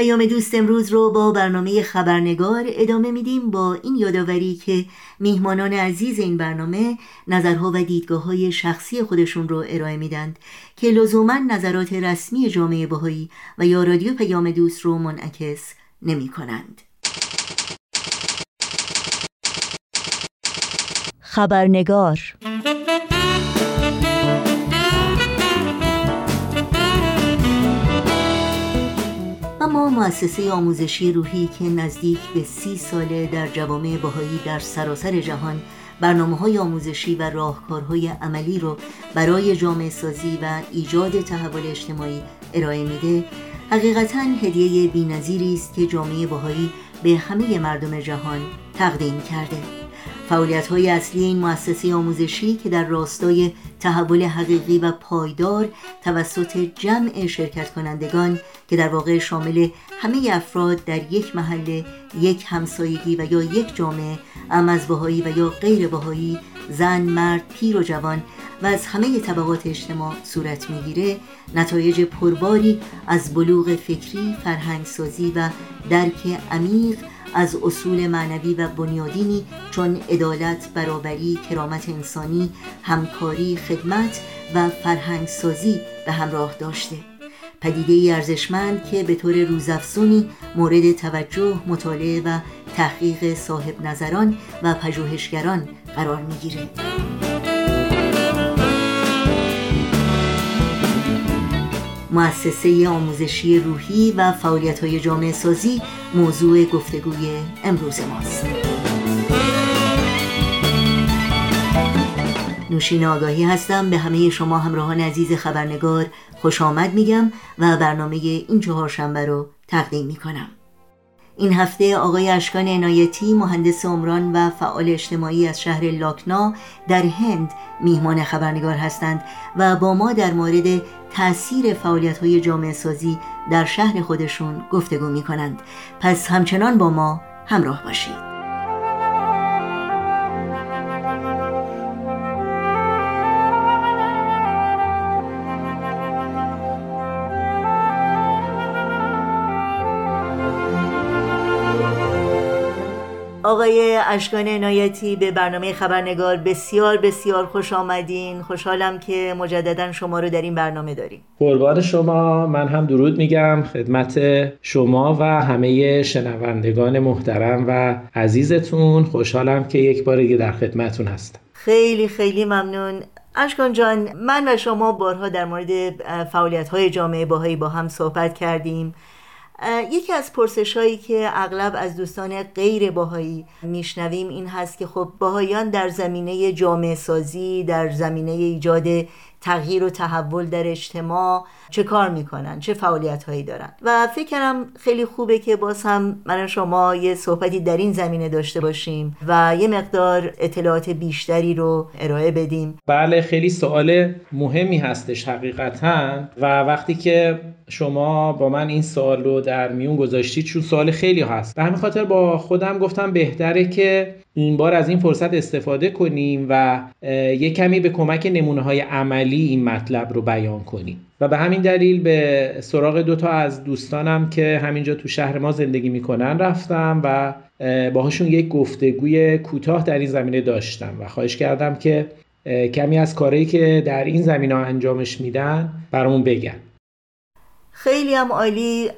پیام دوست امروز رو با برنامه خبرنگار ادامه میدیم با این یادآوری که میهمانان عزیز این برنامه نظرها و دیدگاه های شخصی خودشون رو ارائه میدند که لزوما نظرات رسمی جامعه بهایی و یا رادیو پیام دوست رو منعکس نمی کنند. خبرنگار اما مؤسسه آموزشی روحی که نزدیک به سی ساله در جوامع باهایی در سراسر جهان برنامه های آموزشی و راهکارهای عملی رو برای جامعه سازی و ایجاد تحول اجتماعی ارائه میده حقیقتا هدیه بینظیری است که جامعه باهایی به همه مردم جهان تقدیم کرده. فعالیت های اصلی این مؤسسه آموزشی که در راستای تحول حقیقی و پایدار توسط جمع شرکت کنندگان که در واقع شامل همه افراد در یک محله یک همسایگی و یا یک جامعه ام از بهایی و یا غیر بهایی زن، مرد، پیر و جوان و از همه طبقات اجتماع صورت می‌گیره. نتایج پرباری از بلوغ فکری، فرهنگسازی و درک عمیق از اصول معنوی و بنیادینی چون عدالت، برابری، کرامت انسانی، همکاری، خدمت و فرهنگسازی به همراه داشته. پدیده ارزشمند که به طور روزافزونی مورد توجه، مطالعه و تحقیق صاحب نظران و پژوهشگران قرار می‌گیره. مؤسسه آموزشی روحی و فعالیت های جامعه سازی موضوع گفتگوی امروز ماست نوشین آگاهی هستم. به همه شما همراهان عزیز خبرنگار خوش آمد میگم و برنامه این چهارشنبه رو تقدیم می‌کنم. این هفته آقای اشکان عنایتی مهندس عمران و فعال اجتماعی از شهر لاکنا در هند میهمان خبرنگار هستند و با ما در مورد تاثیر فعالیت های جامعه سازی در شهر خودشون گفتگو می کنند پس همچنان با ما همراه باشید. آقای اشکان عنایتی به برنامه خبرنگار بسیار بسیار خوش آمدین. خوشحالم که مجددا شما رو در این برنامه داریم. قربان شما. من هم درود میگم خدمت شما و همه شنوندگان محترم و عزیزتون. خوشحالم که یک بار در خدمتون هستم. خیلی خیلی ممنون. اشکان جان من و شما بارها در مورد فعالیت های جامعه باهایی با هم صحبت کردیم. یکی از پرسش هایی که اغلب از دوستان غیر باهایی میشنویم این هست که خب باهایان در زمینه جامعه سازی در زمینه ایجاد تغییر و تحول در اجتماع چه کار می‌کنن چه فعالیت هایی دارن. و فکرم خیلی خوبه که باز هم من شما یه صحبتی در این زمینه داشته باشیم و یه مقدار اطلاعات بیشتری رو ارائه بدیم. بله خیلی سوال مهمی هستش حقیقتا. و وقتی که شما با من این سوال رو در میون گذاشتید چون سوال خیلی هست. به همین خاطر با خودم گفتم بهتره که این بار از این فرصت استفاده کنیم و یک کمی به کمک نمونه های عملی این مطلب رو بیان کنیم. و به همین دلیل به سراغ دو تا از دوستانم که همینجا تو شهر ما زندگی می‌کنن رفتم و باهاشون یک گفتگوی کوتاه در این زمینه داشتم و خواهش کردم که کمی از کارهایی که در این زمینه انجامش میدن برامون بگن. خیلی هم عالی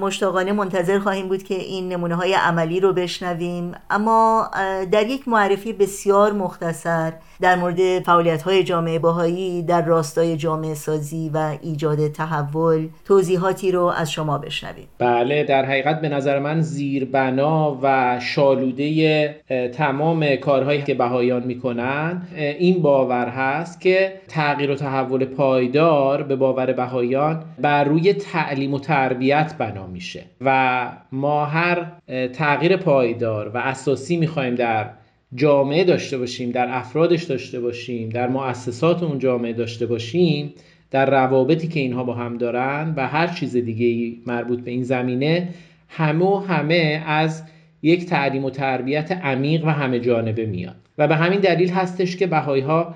مشتاقانه منتظر خواهیم بود که این نمونه های عملی رو بشنویم. اما در یک معرفی بسیار مختصر در مورد فعالیت های جامعه باهایی در راستای جامعه سازی و ایجاد تحول توضیحاتی رو از شما بشنویم. بله در حقیقت به نظر من زیربنا و شالوده تمام کارهایی که بهایان می‌کنن این باور هست که تغییر و تحول پایدار به باور بهایان بر روی تعلیم و تربیت بنا میشه و ما هر تغییر پایدار و اساسی می‌خوایم در جامعه داشته باشیم در افرادش داشته باشیم در مؤسسات اون جامعه داشته باشیم در روابطی که اینها با هم دارن و هر چیز دیگه مربوط به این زمینه همه و همه از یک تعلیم و تربیت عمیق و همه جانبه میاد و به همین دلیل هستش که بهایی ها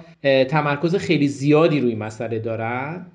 تمرکز خیلی زیادی روی مسئله دارن.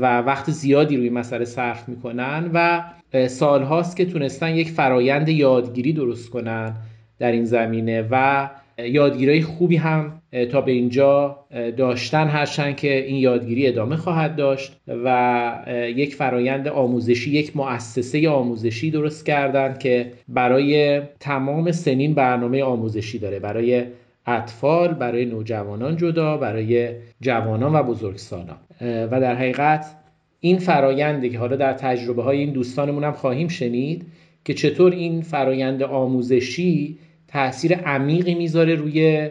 و وقت زیادی روی مسئله صرف می‌کنن و سالهاست که تونستن یک فرایند یادگیری درست کنن در این زمینه و یادگیری خوبی هم تا به اینجا داشتن هرچند که این یادگیری ادامه خواهد داشت و یک فرایند آموزشی یک مؤسسه آموزشی درست کردن که برای تمام سنین برنامه آموزشی داره برای اطفال برای نوجوانان جدا برای جوانان و بزرگسالان. و در حقیقت این فرایندی که حالا در تجربه های این دوستانمون هم خواهیم شنید که چطور این فرایند آموزشی تاثیر عمیقی می‌ذاره روی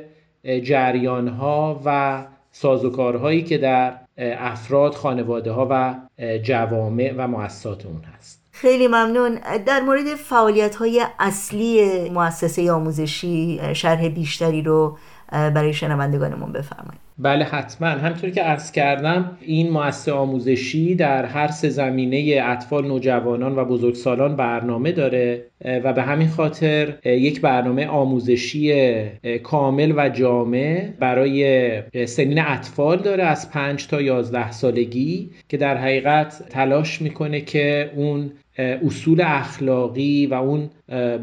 جریان ها و سازوکارهایی که در افراد خانواده ها و جوامع و مؤسسات اون هست. خیلی ممنون. در مورد فعالیت های اصلی مؤسسه آموزشی شرح بیشتری رو برای شنوندگانمون بفرمایید. بله حتما. همطور که عرض کردم این مؤسسه آموزشی در هر سه زمینه اطفال نوجوانان و بزرگسالان برنامه داره. و به همین خاطر یک برنامه آموزشی کامل و جامع برای سنین اطفال داره از 5 تا 11 سالگی که در حقیقت تلاش می‌کنه که اون اصول اخلاقی و اون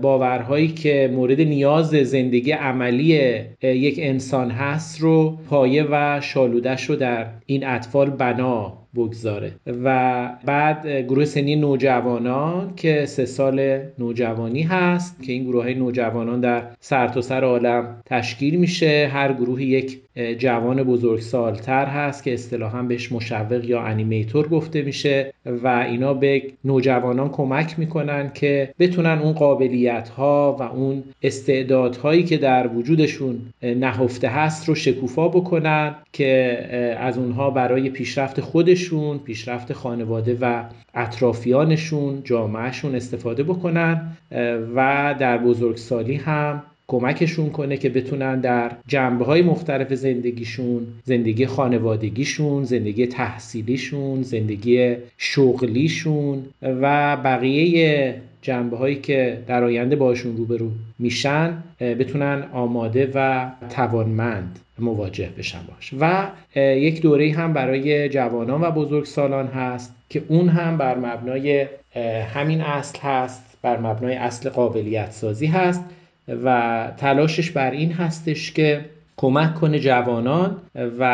باورهایی که مورد نیاز زندگی عملی یک انسان هست رو پایه و شالودش رو در این اطفال بنا. بگذاره. و بعد گروه سنی نوجوانان که سه سال نوجوانی هست که این گروه های نوجوانان در سرتاسر سر عالم تشکیل میشه. هر گروه یک جوان بزرگسالتر هست که اصطلاحا بهش مشوق یا انیمیتور گفته میشه و اینا به نوجوانان کمک می‌کنن که بتونن اون قابلیت ها و اون استعدادهایی که در وجودشون نهفته هست رو شکوفا بکنن که از اونها برای پیشرفت خودشون پیشرفت خانواده و اطرافیانشون جامعهشون استفاده بکنن و در بزرگسالی هم کمکشون کنه که بتونن در جنبه های مختلف زندگیشون زندگی خانوادگیشون زندگی تحصیلیشون زندگی شغلیشون و بقیه جنبه هایی که در آینده باشون روبرو میشن بتونن آماده و توانمند مواجه بشن باش. و یک دوره هم برای جوانان و بزرگسالان هست که اون هم بر مبنای همین اصل هست بر مبنای اصل قابلیت سازی هست و تلاشش بر این هستش که کمک کنه جوانان و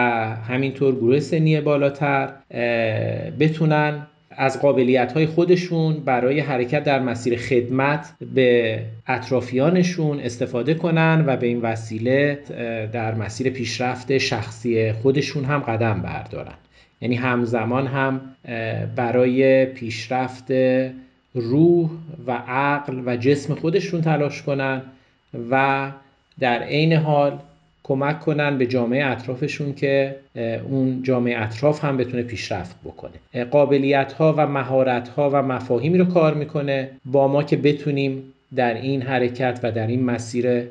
همینطور گروه سنی بالاتر بتونن از قابلیت های خودشون برای حرکت در مسیر خدمت به اطرافیانشون استفاده کنن و به این وسیله در مسیر پیشرفت شخصی خودشون هم قدم بردارن. یعنی همزمان هم برای پیشرفت روح و عقل و جسم خودشون تلاش کنن و در عین حال کمک کنن به جامعه اطرافشون که اون جامعه اطراف هم بتونه پیشرفت بکنه. قابلیت ها و مهارت ها و مفاهیمی رو کار می‌کنه با ما که بتونیم در این حرکت و در این مسیر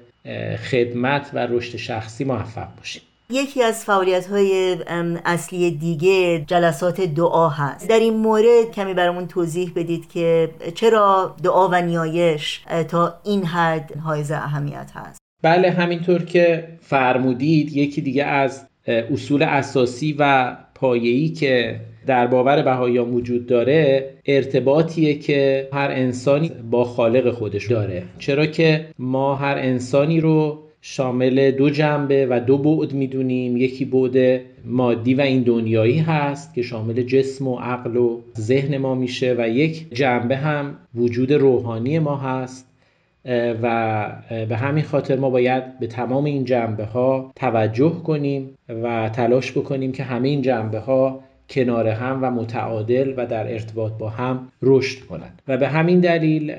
خدمت و رشد شخصی موفق باشیم. یکی از فعالیت های اصلی دیگه جلسات دعا هست. در این مورد کمی برامون توضیح بدید که چرا دعا و نیایش تا این حد حائز اهمیت هست. بله همینطور که فرمودید یکی دیگه از اصول اساسی و پایه‌ای که در باور بهاییان وجود داره ارتباطیه که هر انسانی با خالق خودش داره. چرا که ما هر انسانی رو شامل دو جنبه و دو بعد می‌دونیم. یکی بعد مادی و این دنیایی هست که شامل جسم و عقل و ذهن ما میشه و یک جنبه هم وجود روحانی ما هست. و به همین خاطر ما باید به تمام این جنبه ها توجه کنیم و تلاش بکنیم که همه این جنبه ها کنار هم و متعادل و در ارتباط با هم رشد کنند. و به همین دلیل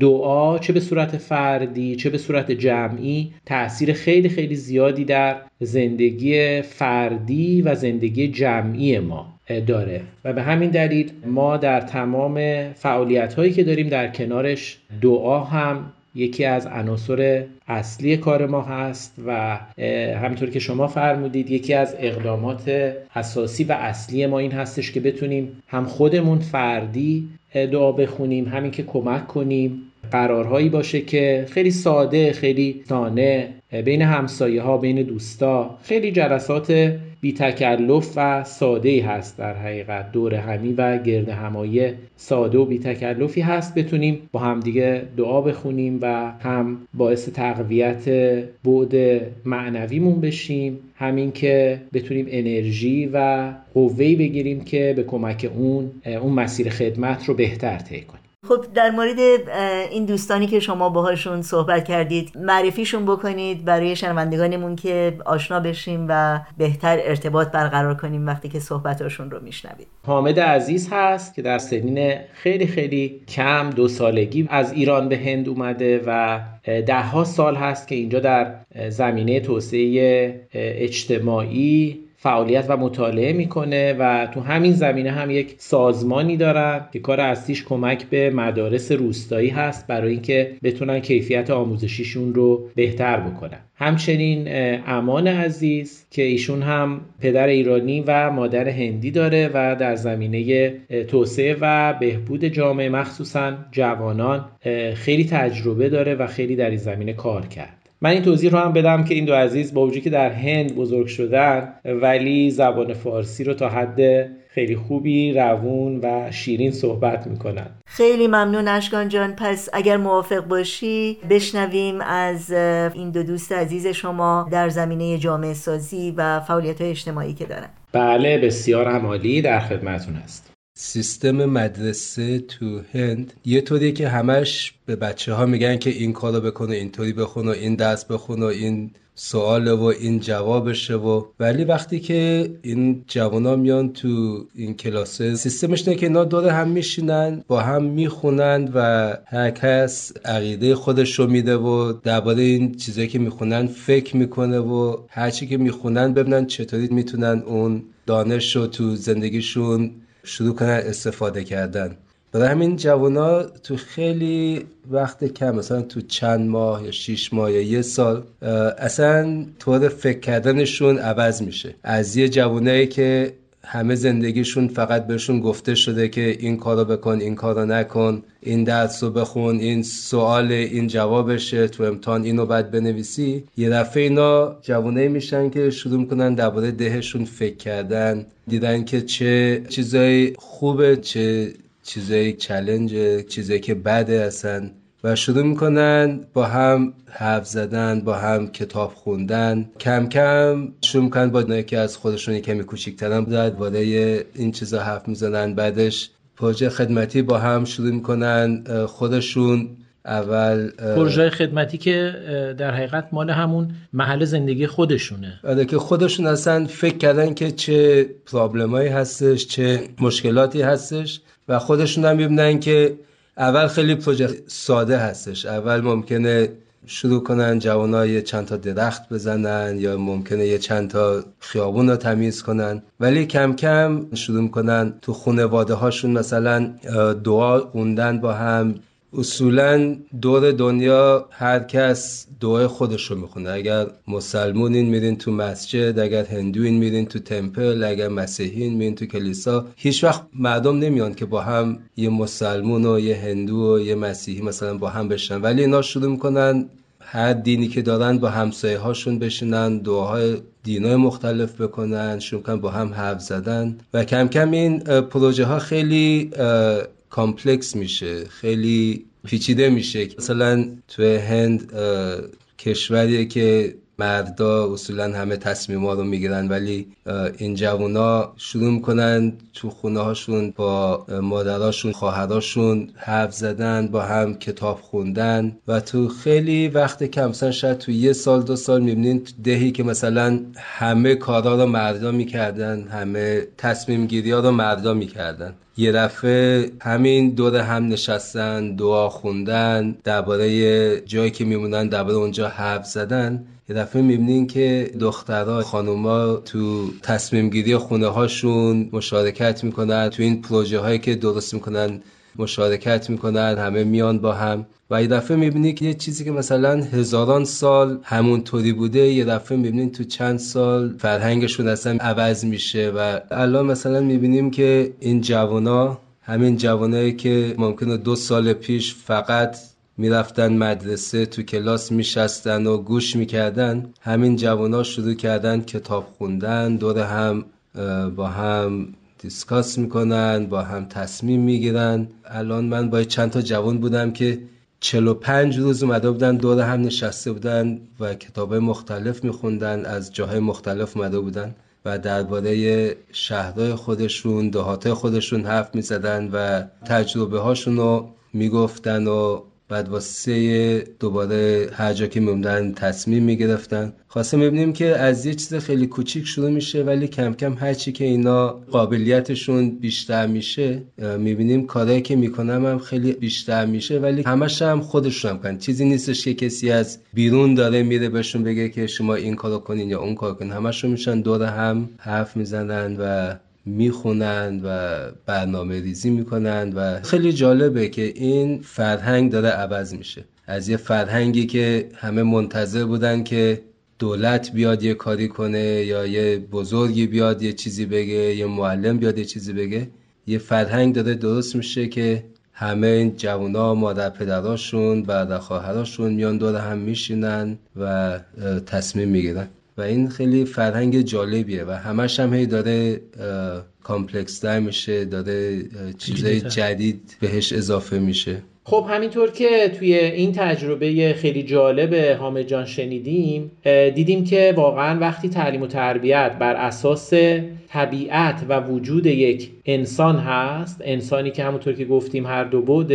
دعا چه به صورت فردی چه به صورت جمعی تاثیر خیلی خیلی زیادی در زندگی فردی و زندگی جمعی ما داره. و به همین دلیل ما در تمام فعالیت هایی که داریم در کنارش دعا هم یکی از عناصر اصلی کار ما هست و همینطور که شما فرمودید یکی از اقدامات اساسی و اصلی ما این هستش که بتونیم هم خودمون فردی دعا بخونیم همین که کمک کنیم. قرارهایی باشه که خیلی ساده خیلی سانه بین همسایه ها بین دوستا خیلی جلسات بی تکلف و ساده هست در حقیقت. دور همی و گرد همایی ساده و بی تکلفی هست. بتونیم با همدیگه دعا بخونیم و هم باعث تقویت بعد معنویمون بشیم. همین که بتونیم انرژی و قوهی بگیریم که به کمک اون اون مسیر خدمت رو بهتر طی کنیم. خب در مورد این دوستانی که شما باهاشون صحبت کردید معرفیشون بکنید برای شنوندگانمون که آشنا بشیم و بهتر ارتباط برقرار کنیم وقتی که صحبتاشون رو میشنوید. حامد عزیز هست که در سنین خیلی خیلی کم دو سالگی از ایران به هند اومده و ده ها سال هست که اینجا در زمینه توسعه اجتماعی فعالیت و مطالعه می‌کنه و تو همین زمینه هم یک سازمانی دارن که کار اصلیش کمک به مدارس روستایی هست برای اینکه بتونن کیفیت آموزشیشون رو بهتر بکنن. همچنین امان عزیز که ایشون هم پدر ایرانی و مادر هندی داره و در زمینه توسعه و بهبود جامعه مخصوصا جوانان خیلی تجربه داره و خیلی در این زمینه کار کرد. من این توضیح رو هم بدم که این دو عزیز با وجودی که در هند بزرگ شدن ولی زبان فارسی رو تا حد خیلی خوبی روون و شیرین صحبت می‌کنن. خیلی ممنون اشکان جان. پس اگر موافق باشی بشنویم از این دو دوست عزیز شما در زمینه جامعه سازی و فعالیت های اجتماعی که دارن. بله بسیار عمالی در خدمتون هست سیستم مدرسه تو هند یه طوریه که همش به بچه ها میگن که این کارو بکن و اینطوری بخون و این درس بخون و این سواله و این جوابشه و ولی وقتی که این جوانا میان تو این کلاسه سیستمش نه که اینا دور هم میشینن با هم می‌خونن و هر کس عقیده خودش رو میده و درباره این چیزایی که می‌خونن فکر می‌کنه و هرچی که می‌خونن ببینن چطوری می‌تونن اون دانش رو تو زندگیشون شروع کنن استفاده کردن. برای همین جوانا تو خیلی وقت کم مثلا تو چند ماه یا شیش ماه یا یه سال اصلا طور فکر کردنشون عوض میشه. از یه جوانایی که همه زندگیشون فقط بهشون گفته شده که این کارو بکن این کارو نکن این درس رو بخون این سوال این جوابشه تو امتحان اینو باید بنویسی. یه دفعه اینا جوانه میشن که شروع می‌کنن درباره دهشون فکر کردن دیدن که چه چیزای خوبه چه چیزای چلنج چیزایی که بده اصلا. و شروع می‌کنن با هم حرف زدن با هم کتاب خوندن. کم کم شروع می‌کنن با که از خودشون کمی کوچیکترن درباره این چیزا حرف می‌زنن. بعدش پروژه خدمتی با هم شروع می‌کنن. خودشون اول پروژه خدمتی که در حقیقت مال همون محل زندگی خودشونه. آره که خودشون اصلا فکر کردن که چه پرابلمایی هستش چه مشکلاتی هستش و خودشون هم می‌بینن که اول خیلی پروژه ساده هستش. اول ممکنه شروع کنن جوانای چند تا درخت بزنن یا ممکنه یه چند تا خیابون رو تمیز کنن. ولی کم کم شروع می‌کنن تو خانواده هاشون مثلا دعا خوندن با هم. اصولا دور دنیا هر کس دعای خودش رو می‌خونه. اگر مسلمونین میرین تو مسجد اگر هندوین میرین تو تمپل اگر مسیحین میرین تو کلیسا هیچ وقت مردم نمیان که با هم یه مسلمون و یه هندو و یه مسیحی مثلا با هم بشن ولی اینا شروع می‌کنن هر دینی که دارن با همسایه هاشون بشینن دعاهای دینای مختلف بکنن شروع با هم حرف زدن. و کم کم این پروژه ها خیلی complex میشه خیلی پیچیده میشه. مثلا تو هند کشوریه که مردا اصولا همه تصمیما رو می‌گیرن ولی این جوونا شروع می‌کنن تو خونه هاشون با مادراشون خواهراشون حرف زدن با هم کتاب خوندن و تو خیلی وقت کم مثلا شاید تو یه سال دو سال می‌بینین دهی که مثلا همه کارا رو مردا می‌کردن همه تصمیم گیری ها رو مردا می‌کردن. یه دفعه همین دور هم نشستن دعا خوندن درباره جایی که میمونن درباره اونجا حرف زدن. یه دفعه می‌بینین که دخترها خانوما تو تصمیم گیری خونه هاشون مشارکت می‌کنن تو این پروژه هایی که درست می‌کنن مشارکت می‌کنن همه میان با هم. و یه دفعه می‌بینی که یه چیزی که مثلا هزاران سال همونطوری بوده یه دفعه می‌بینین تو چند سال فرهنگشون اصلا عوض میشه. و الان مثلا می‌بینیم که این جوانا همین جوانایی که ممکنه دو سال پیش فقط می‌رفتن مدرسه تو کلاس میشستن و گوش می‌کردن. همین جوان ها شروع کردن کتاب خوندن دور هم با هم دیسکاس می‌کنن با هم تصمیم می‌گیرن. الان من با چند تا جوان بودم که 45 روز اومده بودن دور هم نشسته بودن و کتاب مختلف میخوندن از جاهای مختلف اومده بودن و درباره شهرهای خودشون دهات خودشون حرف می‌زدن و تجربه هاشون رو می‌گفتن و بعد واسه دوباره هر جا که میموندن تصمیم می‌گرفتن. خواسته می‌بینیم که از یه چیز خیلی کوچیک شروع میشه ولی کم کم هرچی که اینا قابلیتشون بیشتر میشه می‌بینیم کارهایی که می‌کنم هم خیلی بیشتر میشه ولی همش هم خودشون هم کن چیزی نیستش که کسی از بیرون داره میره بهشون بگه که شما این کارو کنین یا اون کار کنین. همشون میشن دور هم حرف می‌زنن و می‌خونند و برنامه ریزی می‌کنند و خیلی جالبه که این فرهنگ داره عوض میشه. از یه فرهنگی که همه منتظر بودن که دولت بیاد یه کاری کنه یا یه بزرگی بیاد یه چیزی بگه یه معلم بیاد یه چیزی بگه یه فرهنگ داره درست میشه که همه این جوونا مادر پدراشون بعد خواهراشون میان دور هم میشینن و تصمیم می‌گیرن. و این خیلی فرهنگ جالبیه و همش هم هی داره complex تر میشه داره چیزای جدید بهش اضافه میشه. خب همینطور که توی این تجربه خیلی جالب حامد جان شنیدیم دیدیم که واقعا وقتی تعلیم و تربیت بر اساس طبیعت و وجود یک انسان هست انسانی که همونطور که گفتیم هر دو بعد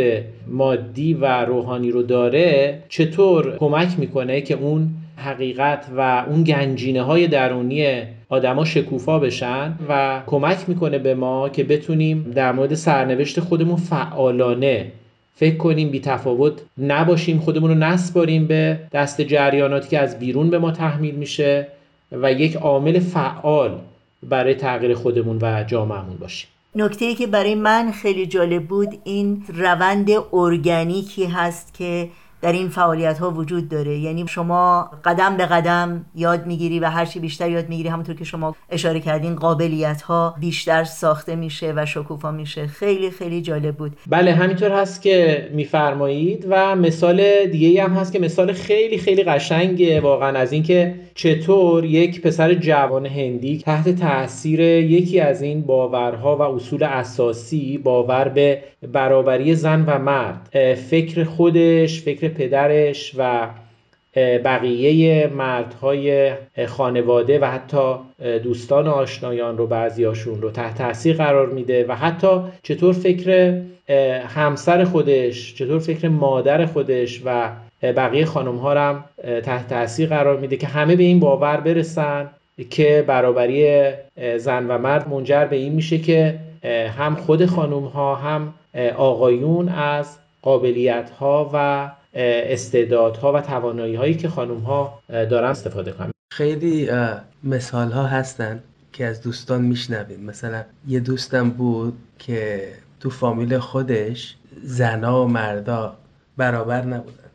مادی و روحانی رو داره چطور کمک می‌کنه که اون حقیقت و اون گنجینه های درونی آدما شکوفا بشن و کمک می‌کنه به ما که بتونیم در مورد سرنوشت خودمون فعالانه فکر کنیم بی تفاوت نباشیم خودمون رو نسپاریم به دست جریاناتی که از بیرون به ما تحمیل میشه و یک عامل فعال برای تغییر خودمون و جامعهمون باشیم. نکته ای که برای من خیلی جالب بود این روند ارگانیکی هست که در این فعالیت ها وجود داره. یعنی شما قدم به قدم یاد می‌گیری و هرچی بیشتر یاد می‌گیری همونطور که شما اشاره کردین قابلیت ها بیشتر ساخته میشه و شکوفا میشه. خیلی خیلی جالب بود. بله همینطور هست که میفرمایید و مثال دیگه هم هست که مثال خیلی خیلی قشنگه واقعا از اینکه چطور یک پسر جوان هندی تحت تاثیر یکی از این باورها و اصول اساسی باور به برابری زن و مرد. فکر خودش فکر پدرش و بقیه مردهای خانواده و حتی دوستان آشنایان رو بعضیاشون رو تحت تاثیر قرار میده و حتی چطور فکر همسر خودش چطور فکر مادر خودش و بقیه خانم ها هم تحت تاثیر قرار میده که همه به این باور برسن که برابری زن و مرد منجر به این میشه که هم خود خانم ها هم آقایون از قابلیت ها و استعدادها و توانایی هایی که خانم ها دارن استفاده کنن. خیلی مثال ها هستن که از دوستان میشنویم. مثلا یه دوستم بود که تو فامیل خودش زنا و مردا برابر نبودن.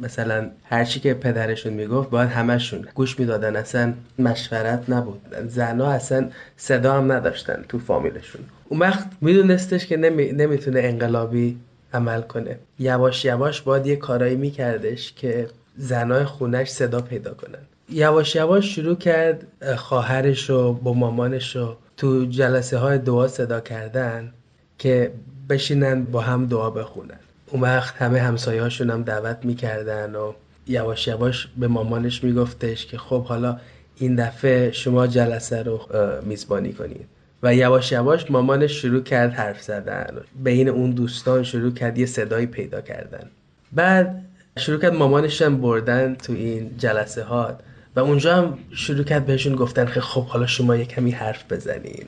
مثلا هر چی که پدرشون می‌گفت باید همشون گوش می‌دادن. اصلا مشورت نبود. زنا اصلا صدا هم نداشتن تو فامیلشون. اون وقت میدونستش که نمی... نمی‌تونه انقلابی عمل کنه. یواش یواش باید یه کارایی میکردش که زنای خونش صدا پیدا کنن. یواش یواش شروع کرد خواهرش و با مامانش رو تو جلسه های دعا صدا کردن که بشینن با هم دعا بخونن. اون وقت همه همسایهاشون هم دعوت می‌کردن و یواش یواش به مامانش میگفتش که خب حالا این دفعه شما جلسه رو میزبانی کنید. و یواش یواش مامانش شروع کرد حرف زدن. بین اون دوستان شروع کرد یه صدایی پیدا کردن. بعد شروع کرد مامانش هم بردن تو این جلسه ها و اونجا هم شروع کرد بهشون گفتن که خب حالا شما یه کمی حرف بزنین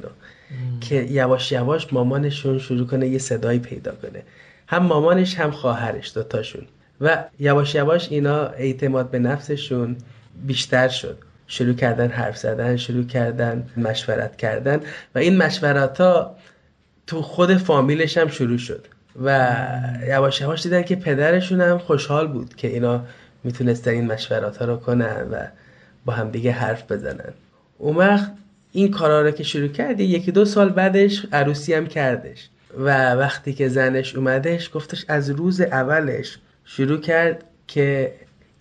که یواش یواش مامانشون شروع کنه یه صدایی پیدا کنه. هم مامانش هم خواهرش دوتاشون. و یواش یواش اینا اعتماد به نفسشون بیشتر شد. شروع کردن حرف زدن شروع کردن مشورت کردن و این مشورت ها تو خود فامیلش هم شروع شد و یواش یواش دیدن که پدرشون هم خوشحال بود که اینا می‌تونستن این مشورت ها رو کنن و با هم دیگه حرف بزنن. اون وقت این کارا رو که شروع کردی یکی دو سال بعدش عروسی هم کردش و وقتی که زنش اومدش گفتش از روز اولش شروع کرد که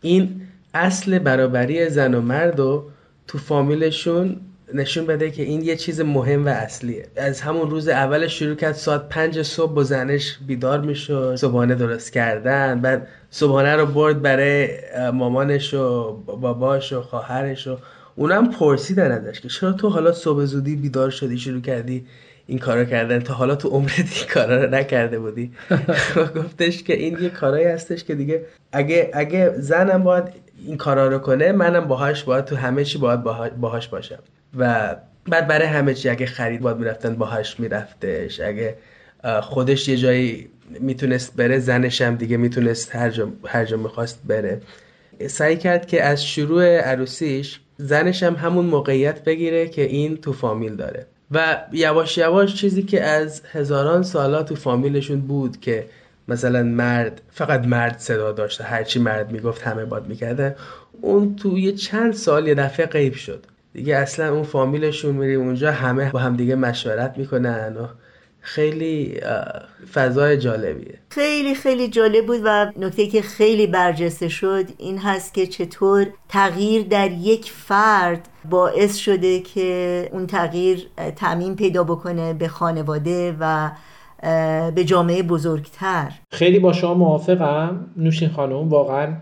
این اصل برابری زن و مرد و تو فامیلشون نشون بده که این یه چیز مهم و اصلیه. از همون روز اول شروع کرد ساعت پنج صبح با زنش بیدار می‌شد صبحانه درست کردن بعد صبحانه رو برد برای مامانش و باباش و خواهرش و اونم پرسیدن ازش که چرا تو حالا صبح زودی بیدار شدی شروع کردی این کارا کردن تا حالا تو عمرت این کارا رو نکرده بودی؟ گفتش که این یه کارایی هستش که دیگه اگه اگه زنم باید این کارا رو کنه منم باهاش باید تو همه چی باید باهاش باشم. و بعد برای همه چی اگه خرید باید می‌رفتن باهاش میرفتش. اگه خودش یه جایی می‌تونست بره زنش هم دیگه می‌تونست هر جا, هر جا می‌خواست بره. سعی کرد که از شروع عروسیش زنش هم همون موقعیت بگیره که این تو فامیل داره. و یواش یواش چیزی که از هزاران سالا تو فامیلشون بود که مثلا مرد فقط مرد صدا داشته هرچی مرد می‌گفت همه باد می‌کرده. اون توی چند سال یه دفعه غیب شد. دیگه اصلا اون فامیلشون میری اونجا همه با هم دیگه مشورت می‌کنن و خیلی فضای جالبیه. خیلی خیلی جالب بود و نکته که خیلی برجسته شد این هست که چطور تغییر در یک فرد باعث شده که اون تغییر تعمین پیدا بکنه به خانواده و به جامعه بزرگتر. خیلی با شما موافقم. نوشین خانم واقعا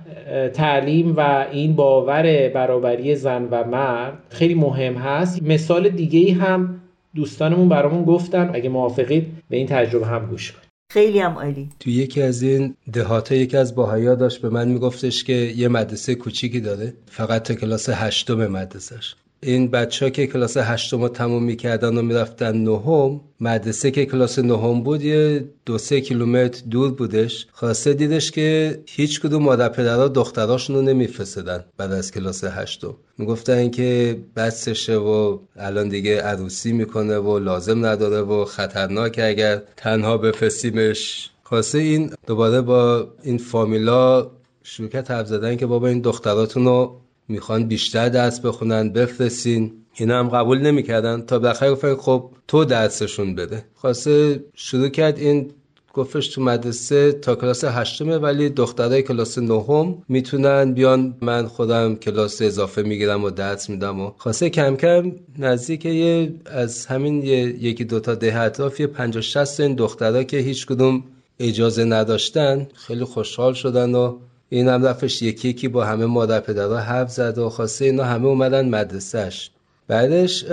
تعلیم و این باور برابری زن و مرد خیلی مهم هست. مثال دیگه ای هم دوستانمون برامون گفتن. اگه موافقید به این تجربه هم گوش کنید. خیلی هم عالی. تو یکی از این دهات یکی از باهایا داشت به من میگفتش که یه مدرسه کوچیکی داره. فقط تا کلاس هشتم مدرسهش. این بچه ها که کلاس هشتم رو تموم می‌کردن و می‌رفتن نهم مدرسه که کلاس نهم بود یه دو سه کیلومتر دور بودش. خواسته دیدش که هیچ کدوم مادر پدرها دختراشون رو نمیفرستدن بعد از کلاس هشتم. می‌گفتن که بسشه و الان دیگه عروسی می‌کنه و لازم نداره و خطرناک اگر تنها بفرستیمش. خواسته این دوباره با این فامیلا شروع کرد زدن که بابا این دختراتون رو می‌خوان بیشتر درس بخونن بفرستین. اینا هم قبول نمی‌کردن. تا بالاخره گفتن خب تو درسشون بده. خواسته شروع کرد این گفتش تو مدرسه تا کلاس هشتمه ولی دخترای کلاس نهم می‌تونن بیان. من خودم کلاس اضافه می‌گیرم و درس میدم و خواسته کم کم نزدیک یه از همین یکی دوتا ده اطراف یه پنج و شست این دخترها که هیچ کدوم اجازه نداشتن خیلی خوشحال شدن و این هم رفتش یکی یکی با همه مادر پدرها حرف زد و خواسته اینا همه اومدن مدرسهش. بعدش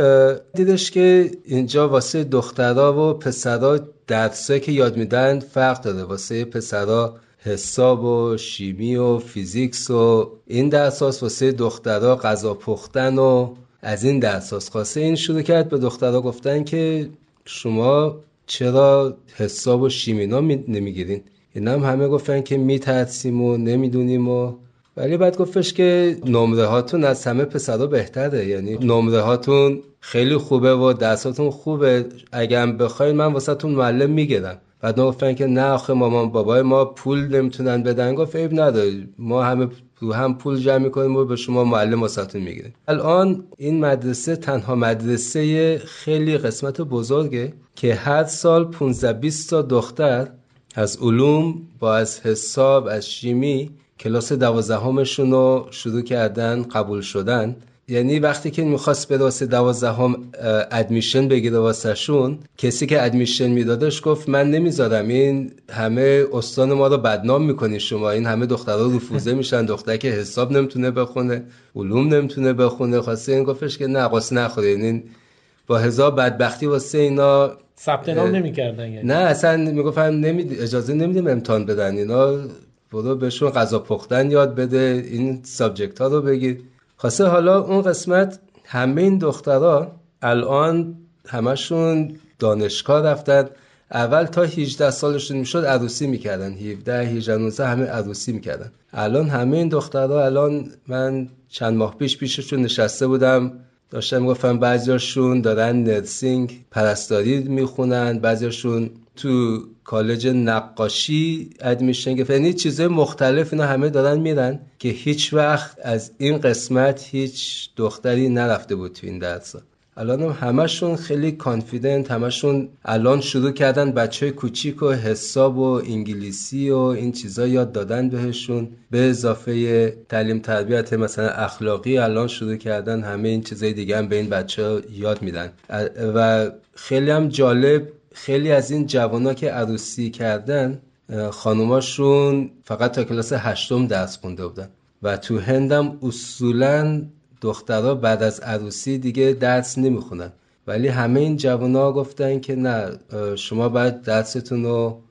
دیدش که اینجا واسه دخترها و پسرها درسایی که یاد میدن فرق داره. واسه پسرها حساب و شیمی و فیزیکس و این درس واسه دخترها غذا پختن و از این درس خواسته این شروع کرد به دخترها گفتن که شما چرا حساب و شیمینا نمی‌گیرین؟ اینا هم همه گفتن که میترسیم و نمی‌دونیم و ولی بعد گفتش که نمره هاتون از همه پسرها بهتره. یعنی نمره هاتون خیلی خوبه و درساتون خوبه. اگه هم بخواین من واسهتون معلم می‌گیرم. بعد گفتن که نه آخه مامان بابای ما پول نمی‌تونن بدن. گفت عیب نداره. ما همه رو هم پول جمع می‌کنیم و به شما معلم واسهتون می‌گیریم. الان این مدرسه تنها مدرسه خیلی قسمت بزرگه که هر سال 15 20 تا دختر از علوم با از حساب از شیمی کلاس دوازدهمشون رو شروع کردن قبول شدن. یعنی وقتی که می‌خواست به واسه دوازدهم ادمیشن بگیره واسهشون کسی که ادمیشن میدادش گفت من نمی‌ذارم. این همه استان ما رو بدنام می‌کنی شما. این همه دخترها رفوزه میشن. دختر که حساب نمی‌تونه بخونه علوم نمی‌تونه بخونه. خواسته این گفتش که نه قص نخوره این با هزار بدبختی واسه اینا ثبت نام نمی‌کردن یعنی؟ نه اصلا می‌گفتن نمی اجازه نمیدیم امتحان بدن. اینا برو بهشون غذا پختن یاد بده این سابجکت ها رو بگیر. خواسته حالا اون قسمت همه این دخترها الان همشون دانشگاه رفتن. اول تا 18 سالشون می‌شد عروسی می‌کردن. 17 18 19 همه عروسی می‌کردن. الان همه این دخترها الان من چند ماه پیش پیششون نشسته بودم. داشتم گفتم بعضیاشون دارن نرسینگ پرستاری می‌خونن بعضیاشون تو کالج نقاشی ادمیشن گرفتن. یعنی چیزای مختلف اینا همه دارن میرن که هیچ وقت از این قسمت هیچ دختری نرفته بود تو این درس الان هم همشون خیلی کانفیدنت همشون الان شروع کردن بچه کوچیک و حساب و انگلیسی و این چیزا یاد دادن بهشون. به اضافه تعلیم تربیت مثلا اخلاقی الان شروع کردن همه این چیزای دیگه هم به این بچه یاد میدن. و خیلی هم جالب خیلی از این جوانا که عروسی کردن خانوماشون فقط تا کلاس هشتم درس خونده بودن. و تو هندم اصولا دخترها بعد از عروسی دیگه درس نمی‌خونن. ولی همه این جوان گفتن که نه شما باید درستون رو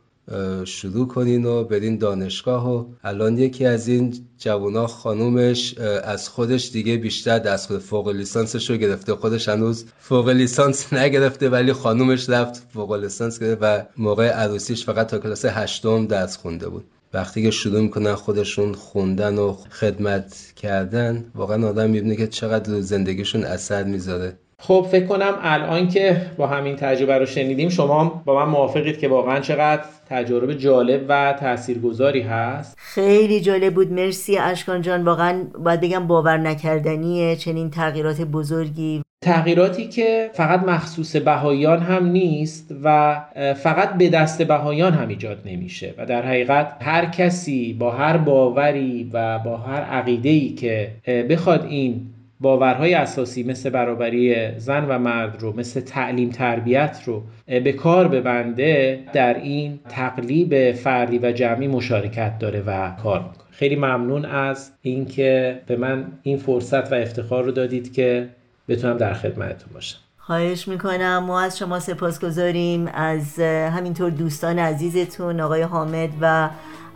شروع کنین و برین دانشگاه و الان یکی از این جوونا خانومش از خودش دیگه بیشتر دست خود فوق لیسانسش رو گرفته. خودش هنوز فوق لیسانس نگرفته ولی خانومش رفت فوق لیسانس گرفت و موقع عروسیش فقط تا کلاس هشتم درس خونده بود. وقتی که شروع می‌کنن خودشون خوندن و خدمت کردن واقعا آدم می‌بینه که چقدر زندگیشون اثر می‌ذاره. خب فکر کنم الان که با همین تجربه رو شنیدیم شما با من موافقید که واقعا چقدر تجربه جالب و تاثیرگذاری هست. خیلی جالب بود. مرسی اشکان جان. واقعا باید بگم باور نکردنیه. چنین تغییرات بزرگی. تغییراتی که فقط مخصوص بهاییان هم نیست و فقط به دست بهاییان هم ایجاد نمیشه و در حقیقت هر کسی با هر باوری و با هر عقیده‌ای که بخواد این باورهای اساسی مثل برابری زن و مرد رو مثل تعلیم تربیت رو به کار ببنده در این تقلیب فردی و جمعی مشارکت داره و کار می‌کنه. خیلی ممنون از اینکه به من این فرصت و افتخار رو دادید که بتونم در خدمتتون باشم. خواهش می‌کنم. ما از شما سپاس گذاریم از همینطور دوستان عزیزتون آقای حامد و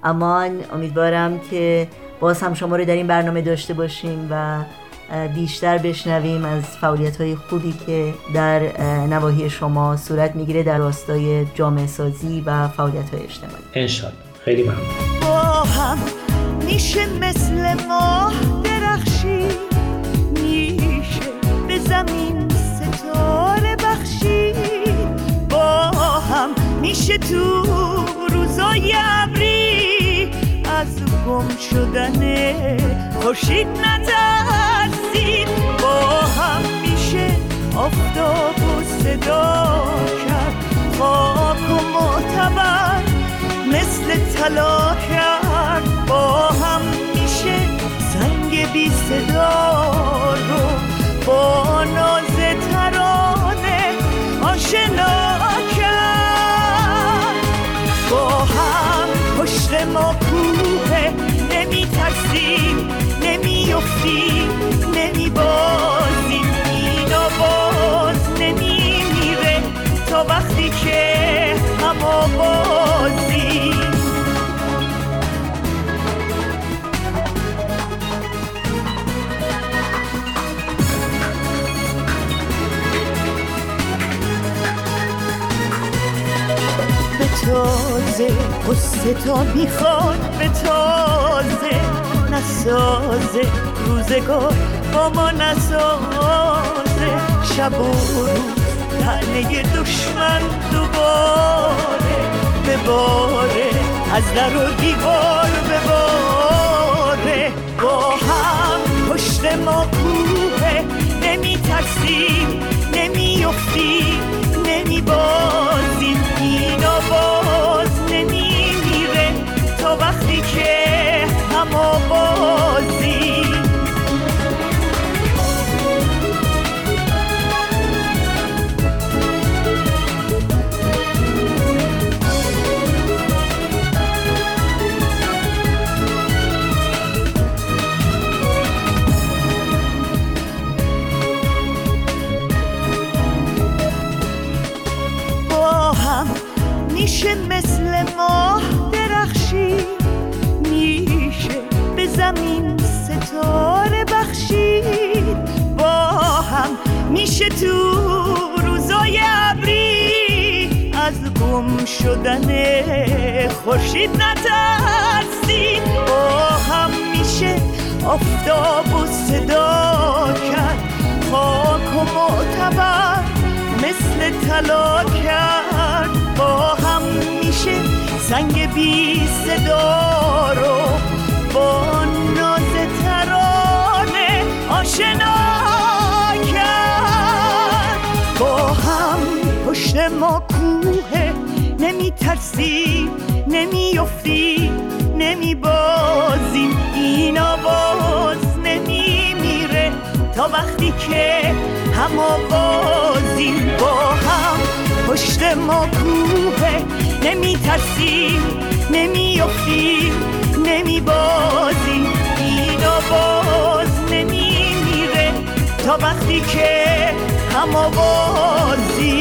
امان امیدوارم که باز هم شما رو در این برنامه داشته باشیم و بیشتر بشنویم از فعالیت های خوبی که در نواحی شما صورت می‌گیره در راستای جامعه سازی و فعالیت های اجتماعی. انشالله. خیلی ممنون. با هم میشه مثل ما درخشی میشه به زمین ستاره بخشی. با هم میشه تو روزای ابری از گم شدن خوشید نترسید با هم میشه آفتاب و صدا کرد. خاک و معتبر مثل طلا کرد. با هم میشه سنگ بی صدا رو با ناز ترانه آشنا کرد. با هم پشت ما کوه نمی ترسیم نمی افتیم تازه قصه تا می‌خواد به تازه نسازه. روزگار با ما نسازه. شب و روز تنه دشمن دوباره به باره. از در و دیوار به باره. با هم پشت ما کوه نمی شدن خورشید نترسی با هم میشه آفتاب و صدا کرد. خاک و معتبر مثل طلا کرد. با هم میشه سنگ بی صدا رو با ناز ترانه آشنا کرد. ما کوه نمی ترسیم نمی افتی نمی بازیم این آواز نمی میره تا وقتی که هم آوازیم با هم. پشت ما کوه نمی ترسیم نمی افتیم نمی بازیم این آواز نمی میره تا وقتی که هم آوازیم